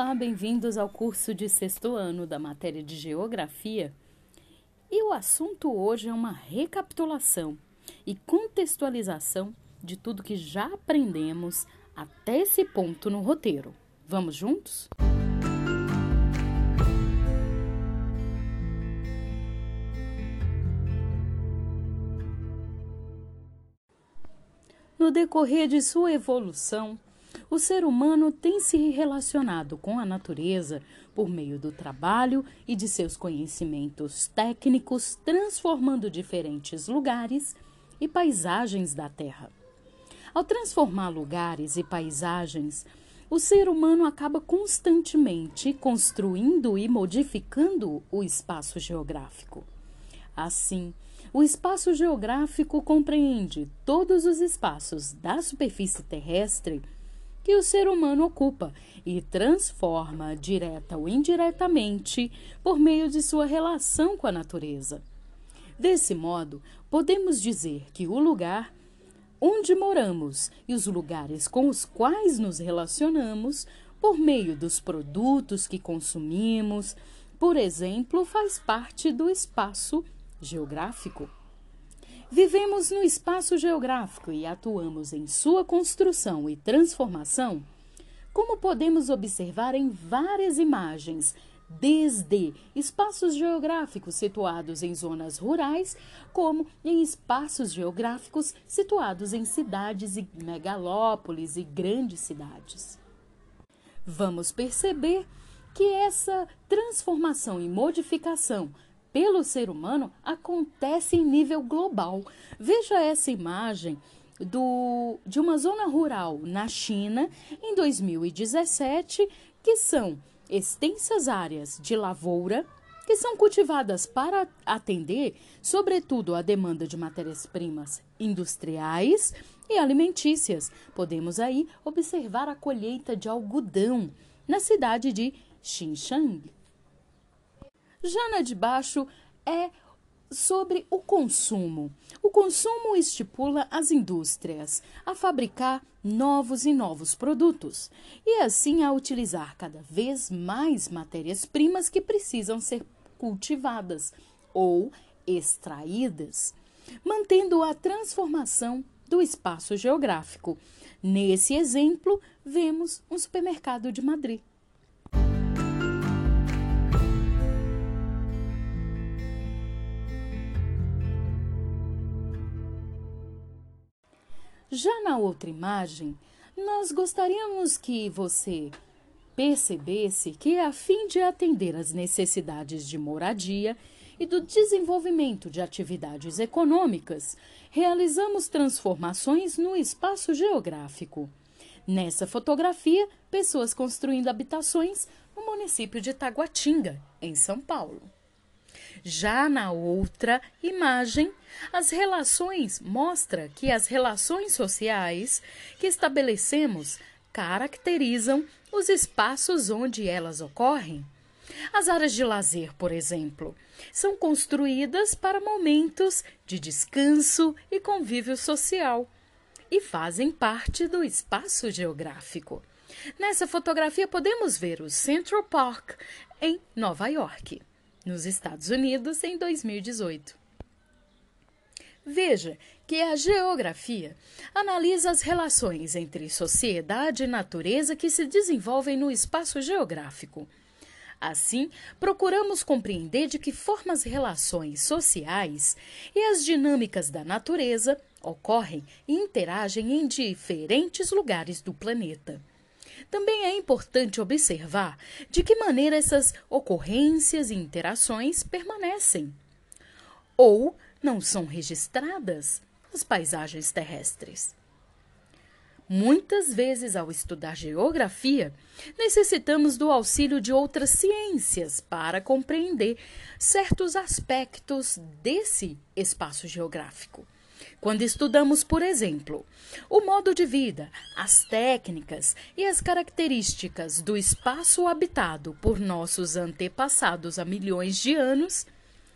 Olá, bem-vindos ao curso de sexto ano da matéria de Geografia. E o assunto hoje é uma recapitulação e contextualização de tudo que já aprendemos até esse ponto no roteiro. Vamos juntos? No decorrer de sua evolução, o ser humano tem se relacionado com a natureza por meio do trabalho e de seus conhecimentos técnicos, transformando diferentes lugares e paisagens da Terra. Ao transformar lugares e paisagens, o ser humano acaba constantemente construindo e modificando o espaço geográfico. Assim, o espaço geográfico compreende todos os espaços da superfície terrestre que o ser humano ocupa e transforma, direta ou indiretamente, por meio de sua relação com a natureza. Desse modo, podemos dizer que o lugar onde moramos e os lugares com os quais nos relacionamos, por meio dos produtos que consumimos, por exemplo, faz parte do espaço geográfico. Vivemos no espaço geográfico e atuamos em sua construção e transformação, como podemos observar em várias imagens, desde espaços geográficos situados em zonas rurais, como em espaços geográficos situados em cidades e megalópolis e grandes cidades. Vamos perceber que essa transformação e modificação pelo ser humano acontece em nível global. Veja essa imagem do, de uma zona rural na China em 2017, que são extensas áreas de lavoura que são cultivadas para atender, sobretudo, a demanda de matérias-primas industriais e alimentícias. Podemos aí observar a colheita de algodão na cidade de Xinjiang. Já na de baixo é sobre o consumo. O consumo estipula as indústrias a fabricar novos e novos produtos e assim a utilizar cada vez mais matérias-primas que precisam ser cultivadas ou extraídas, mantendo a transformação do espaço geográfico. Nesse exemplo, vemos um supermercado de Madrid. Já na outra imagem, nós gostaríamos que você percebesse que, a fim de atender às necessidades de moradia e do desenvolvimento de atividades econômicas, realizamos transformações no espaço geográfico. Nessa fotografia, pessoas construindo habitações no município de Taguatinga, em São Paulo. Já na outra imagem, as relações mostra que as relações sociais que estabelecemos caracterizam os espaços onde elas ocorrem. As áreas de lazer, por exemplo, são construídas para momentos de descanso e convívio social e fazem parte do espaço geográfico. Nessa fotografia podemos ver o Central Park em Nova York nos Estados Unidos em 2018. Veja que a geografia analisa as relações entre sociedade e natureza que se desenvolvem no espaço geográfico. Assim, procuramos compreender de que forma as relações sociais e as dinâmicas da natureza ocorrem e interagem em diferentes lugares do planeta. Também é importante observar de que maneira essas ocorrências e interações permanecem ou não são registradas nas paisagens terrestres. Muitas vezes, ao estudar geografia, necessitamos do auxílio de outras ciências para compreender certos aspectos desse espaço geográfico. Quando estudamos, por exemplo, o modo de vida, as técnicas e as características do espaço habitado por nossos antepassados há milhões de anos,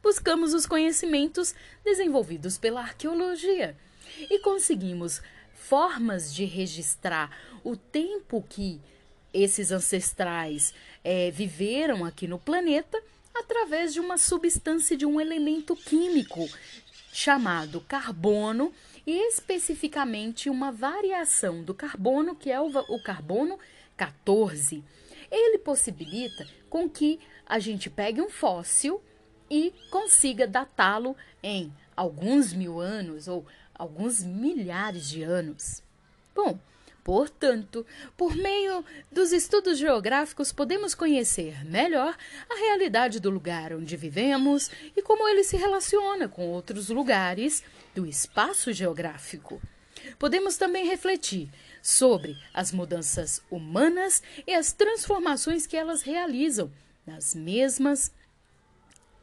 buscamos os conhecimentos desenvolvidos pela arqueologia e conseguimos formas de registrar o tempo que esses ancestrais é, viveram aqui no planeta através de uma substância de um elemento químico chamado carbono e especificamente uma variação do carbono, que é o, carbono 14. Ele possibilita com que a gente pegue um fóssil e consiga datá-lo em alguns mil anos ou alguns milhares de anos. Bom, Portanto, por meio dos estudos geográficos, podemos conhecer melhor a realidade do lugar onde vivemos e como ele se relaciona com outros lugares do espaço geográfico. Podemos também refletir sobre as mudanças humanas e as transformações que elas realizam nas mesmas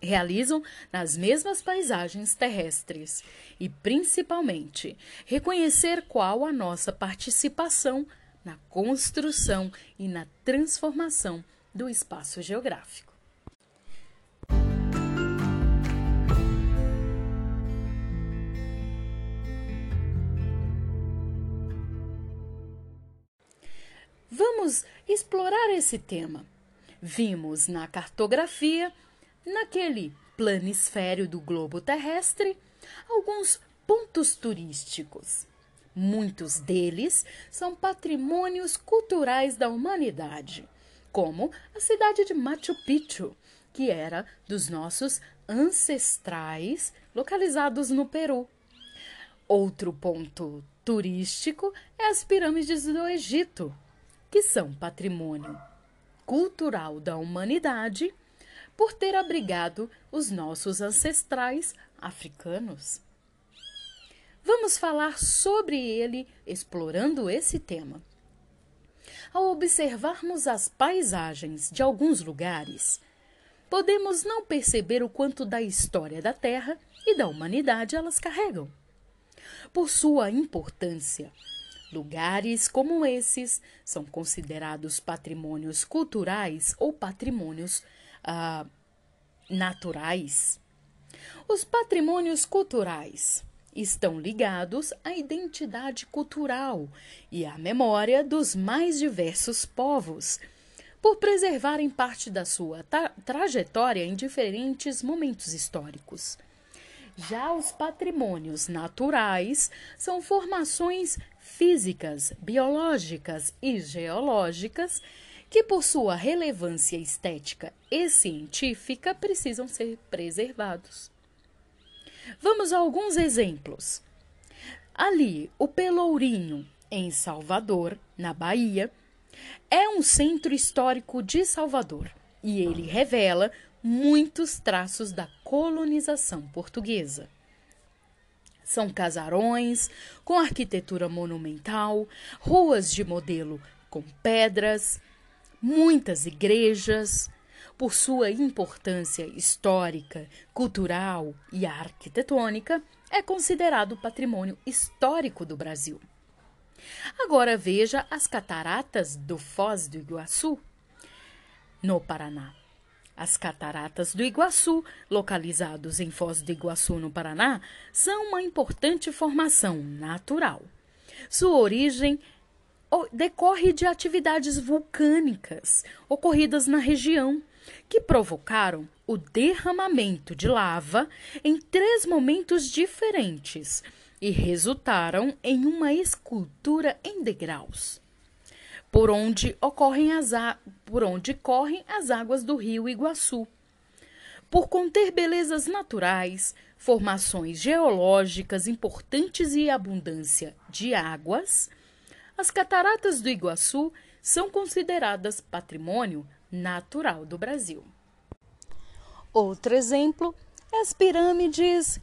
realizam nas mesmas paisagens terrestres e, principalmente, reconhecer qual a nossa participação na construção e na transformação do espaço geográfico. Vamos explorar esse tema. Vimos na cartografia naquele planisfério do globo terrestre, alguns pontos turísticos. Muitos deles são patrimônios culturais da humanidade, como a cidade de Machu Picchu, que era dos nossos ancestrais localizados no Peru. Outro ponto turístico é as pirâmides do Egito, que são patrimônio cultural da humanidade por ter abrigado os nossos ancestrais africanos. Vamos falar sobre ele explorando esse tema. Ao observarmos as paisagens de alguns lugares, podemos não perceber o quanto da história da Terra e da humanidade elas carregam. Por sua importância, lugares como esses são considerados patrimônios culturais ou patrimônios ah, naturais. Os patrimônios culturais estão ligados à identidade cultural e à memória dos mais diversos povos, por preservarem parte da sua tra trajetória em diferentes momentos históricos. Já os patrimônios naturais são formações físicas, biológicas e geológicas que, por sua relevância estética e científica, precisam ser preservados. Vamos a alguns exemplos. Ali, o Pelourinho, em Salvador, na Bahia, é um centro histórico de Salvador e ele revela muitos traços da colonização portuguesa. São casarões com arquitetura monumental, ruas de modelo com pedras, muitas igrejas, por sua importância histórica, cultural e arquitetônica, é considerado patrimônio histórico do Brasil. Agora veja as cataratas do Foz do Iguaçu, no Paraná. As cataratas do Iguaçu, localizados em Foz do Iguaçu, no Paraná, são uma importante formação natural. Sua origem decorre de atividades vulcânicas ocorridas na região, que provocaram o derramamento de lava em três momentos diferentes e resultaram em uma escultura em degraus, por onde, ocorrem as por onde correm as águas do rio Iguaçu. Por conter belezas naturais, formações geológicas importantes e abundância de águas, as cataratas do Iguaçu são consideradas patrimônio natural do Brasil. Outro exemplo é as pirâmides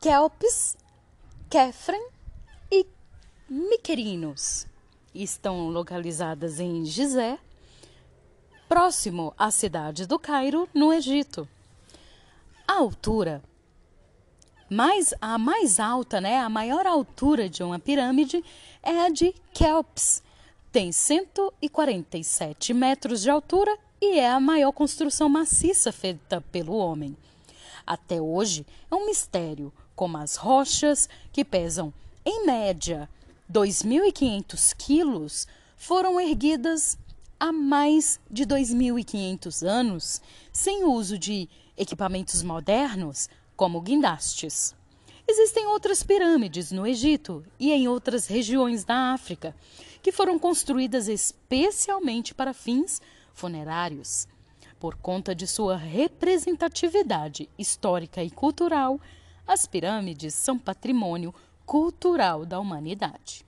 Kelps, Kefren e Miquerinos. Estão localizadas em Gizé, próximo à cidade do Cairo, no Egito. A altura mais, a mais alta, né, a maior altura de uma pirâmide é a de Kelps. Tem 147 metros de altura e é a maior construção maciça feita pelo homem. Até hoje é um mistério como as rochas, que pesam em média 2.500 quilos, foram erguidas há mais de 2.500 anos, sem uso de equipamentos modernos como guindastes. Existem outras pirâmides no Egito e em outras regiões da África, que foram construídas especialmente para fins funerários. Por conta de sua representatividade histórica e cultural, as pirâmides são patrimônio cultural da humanidade.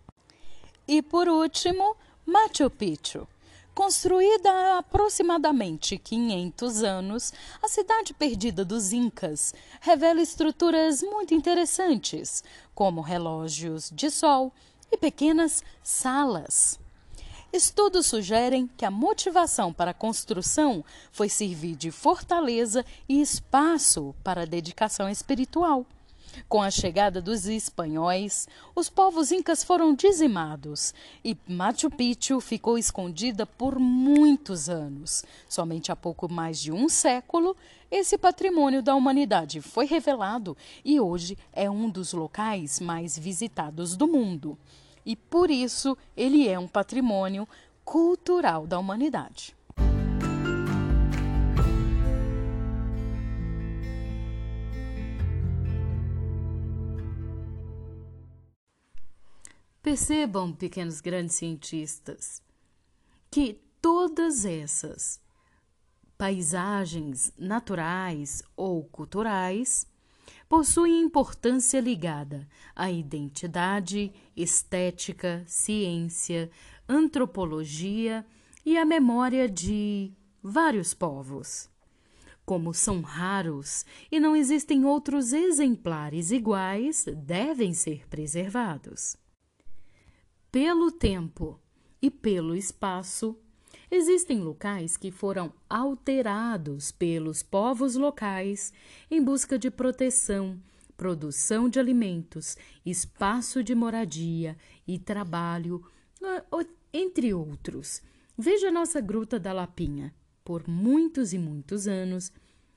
E por último, Machu Picchu. Construída há aproximadamente 500 anos, a cidade perdida dos Incas revela estruturas muito interessantes, como relógios de sol e pequenas salas. Estudos sugerem que a motivação para a construção foi servir de fortaleza e espaço para a dedicação espiritual. Com a chegada dos espanhóis, os povos incas foram dizimados e Machu Picchu ficou escondida por muitos anos. Somente há pouco mais de um século, esse patrimônio da humanidade foi revelado e hoje é um dos locais mais visitados do mundo. E por isso ele é um patrimônio cultural da humanidade. Percebam, pequenos grandes cientistas, que todas essas paisagens naturais ou culturais possuem importância ligada à identidade, estética, ciência, antropologia e à memória de vários povos. Como são raros e não existem outros exemplares iguais, devem ser preservados pelo tempo e pelo espaço, existem locais que foram alterados pelos povos locais em busca de proteção, produção de alimentos, espaço de moradia e trabalho, entre outros. Veja a nossa Gruta da Lapinha. Por muitos e muitos anos,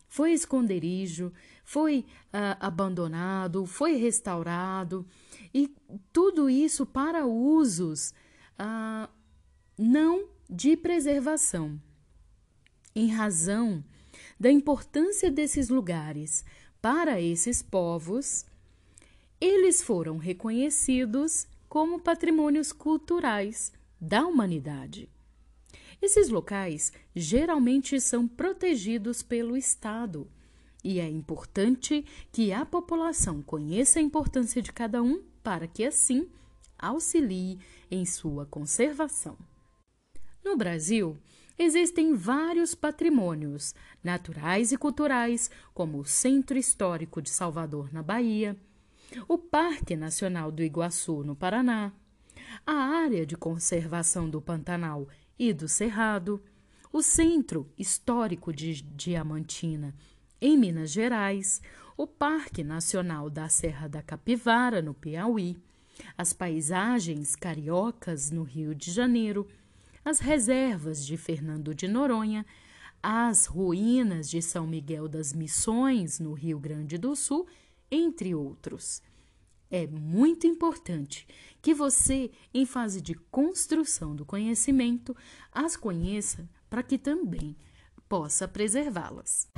foi esconderijo, foi uh, abandonado, foi restaurado e tudo isso para usos uh, não de preservação. Em razão da importância desses lugares para esses povos, eles foram reconhecidos como patrimônios culturais da humanidade. Esses locais geralmente são protegidos pelo Estado e é importante que a população conheça a importância de cada um para que, assim, auxilie em sua conservação. No Brasil, existem vários patrimônios naturais e culturais, como o Centro Histórico de Salvador, na Bahia, o Parque Nacional do Iguaçu, no Paraná, a Área de Conservação do Pantanal e do Cerrado, o Centro Histórico de Diamantina, em Minas Gerais, o Parque Nacional da Serra da Capivara, no Piauí, as paisagens cariocas no Rio de Janeiro, as reservas de Fernando de Noronha, as ruínas de São Miguel das Missões, no Rio Grande do Sul, entre outros. É muito importante que você, em fase de construção do conhecimento, as conheça para que também possa preservá-las.